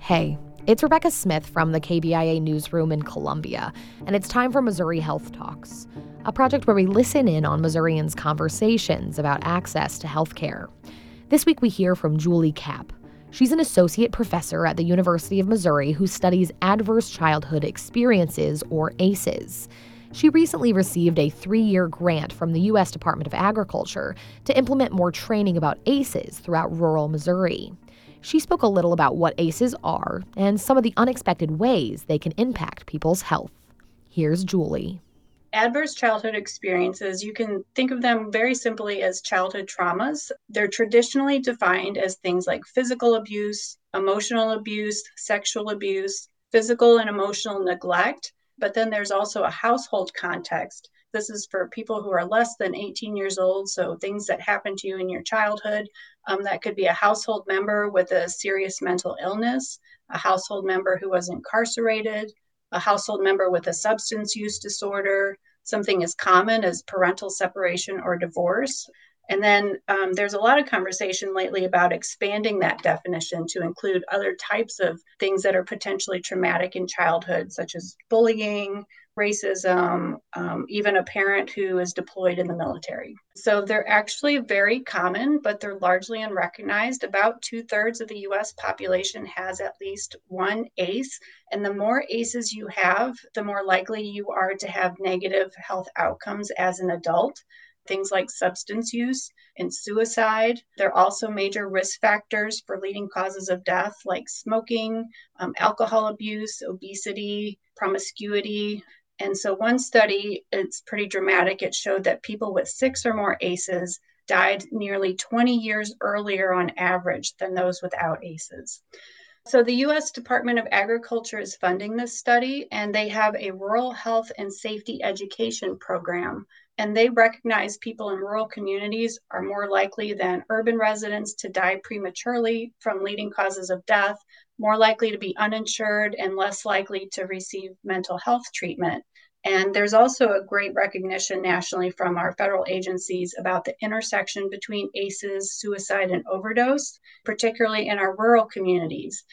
Hey, it's Rebecca Smith from the KBIA newsroom in Columbia, and it's time for Missouri Health Talks, a project where we listen in on Missourians' conversations about access to health care. This week we hear from Julie Kapp. She's an associate professor at the University of Missouri who studies adverse childhood experiences, or ACEs. She recently received a three year grant from the U.S. Department of Agriculture to implement more training about ACEs throughout rural Missouri. She spoke a little about what ACEs are and some of the unexpected ways they can impact people's health. Here's Julie. Adverse childhood experiences, you can think of them very simply as childhood traumas. They're traditionally defined as things like physical abuse, emotional abuse, sexual abuse, physical and emotional neglect. But then there's also a household context this is for people who are less than 18 years old. So things that happened to you in your childhood. Um, that could be a household member with a serious mental illness, a household member who was incarcerated, a household member with a substance use disorder, something as common as parental separation or divorce. And then um, there's a lot of conversation lately about expanding that definition to include other types of things that are potentially traumatic in childhood, such as bullying, racism, um, even a parent who is deployed in the military. So they're actually very common, but they're largely unrecognized. About two thirds of the US population has at least one ACE. And the more ACEs you have, the more likely you are to have negative health outcomes as an adult things like substance use and suicide. They're also major risk factors for leading causes of death like smoking, um, alcohol abuse, obesity, promiscuity, and so, one study, it's pretty dramatic. It showed that people with six or more ACEs died nearly 20 years earlier on average than those without ACEs. So, the US Department of Agriculture is funding this study, and they have a rural health and safety education program. And they recognize people in rural communities are more likely than urban residents to die prematurely from leading causes of death, more likely to be uninsured, and less likely to receive mental health treatment. And there's also a great recognition nationally from our federal agencies about the intersection between ACEs, suicide, and overdose, particularly in our rural communities.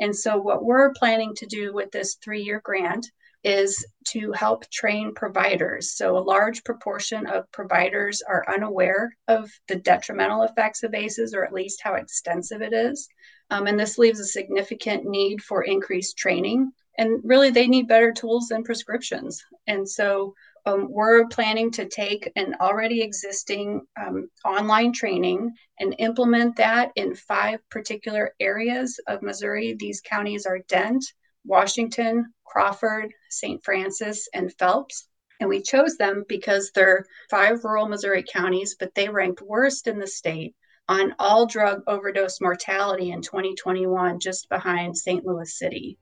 And so, what we're planning to do with this three year grant is to help train providers. So, a large proportion of providers are unaware of the detrimental effects of ACEs, or at least how extensive it is. Um, and this leaves a significant need for increased training and really they need better tools than prescriptions. And so um, we're planning to take an already existing um, online training and implement that in five particular areas of missouri. These counties are dent washington crawford st francois and phelps. And we chose them because they're five rural missouri counties but they ranked worst in the state on all drug overdose mortality in 2021 just behind st louis city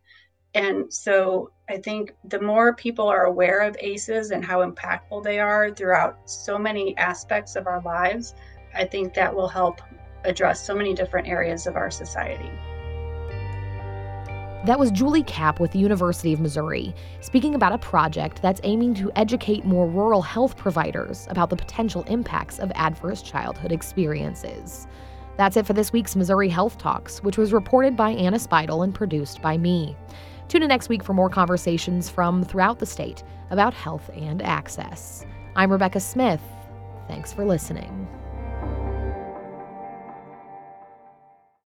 and so I think the more people are aware of ACEs and how impactful they are throughout so many aspects of our lives, I think that will help address so many different areas of our society. That was Julie Kapp with the University of Missouri, speaking about a project that's aiming to educate more rural health providers about the potential impacts of adverse childhood experiences. That's it for this week's Missouri Health Talks, which was reported by Anna Speidel and produced by me. Tune in next week for more conversations from throughout the state about health and access. I'm Rebecca Smith. Thanks for listening.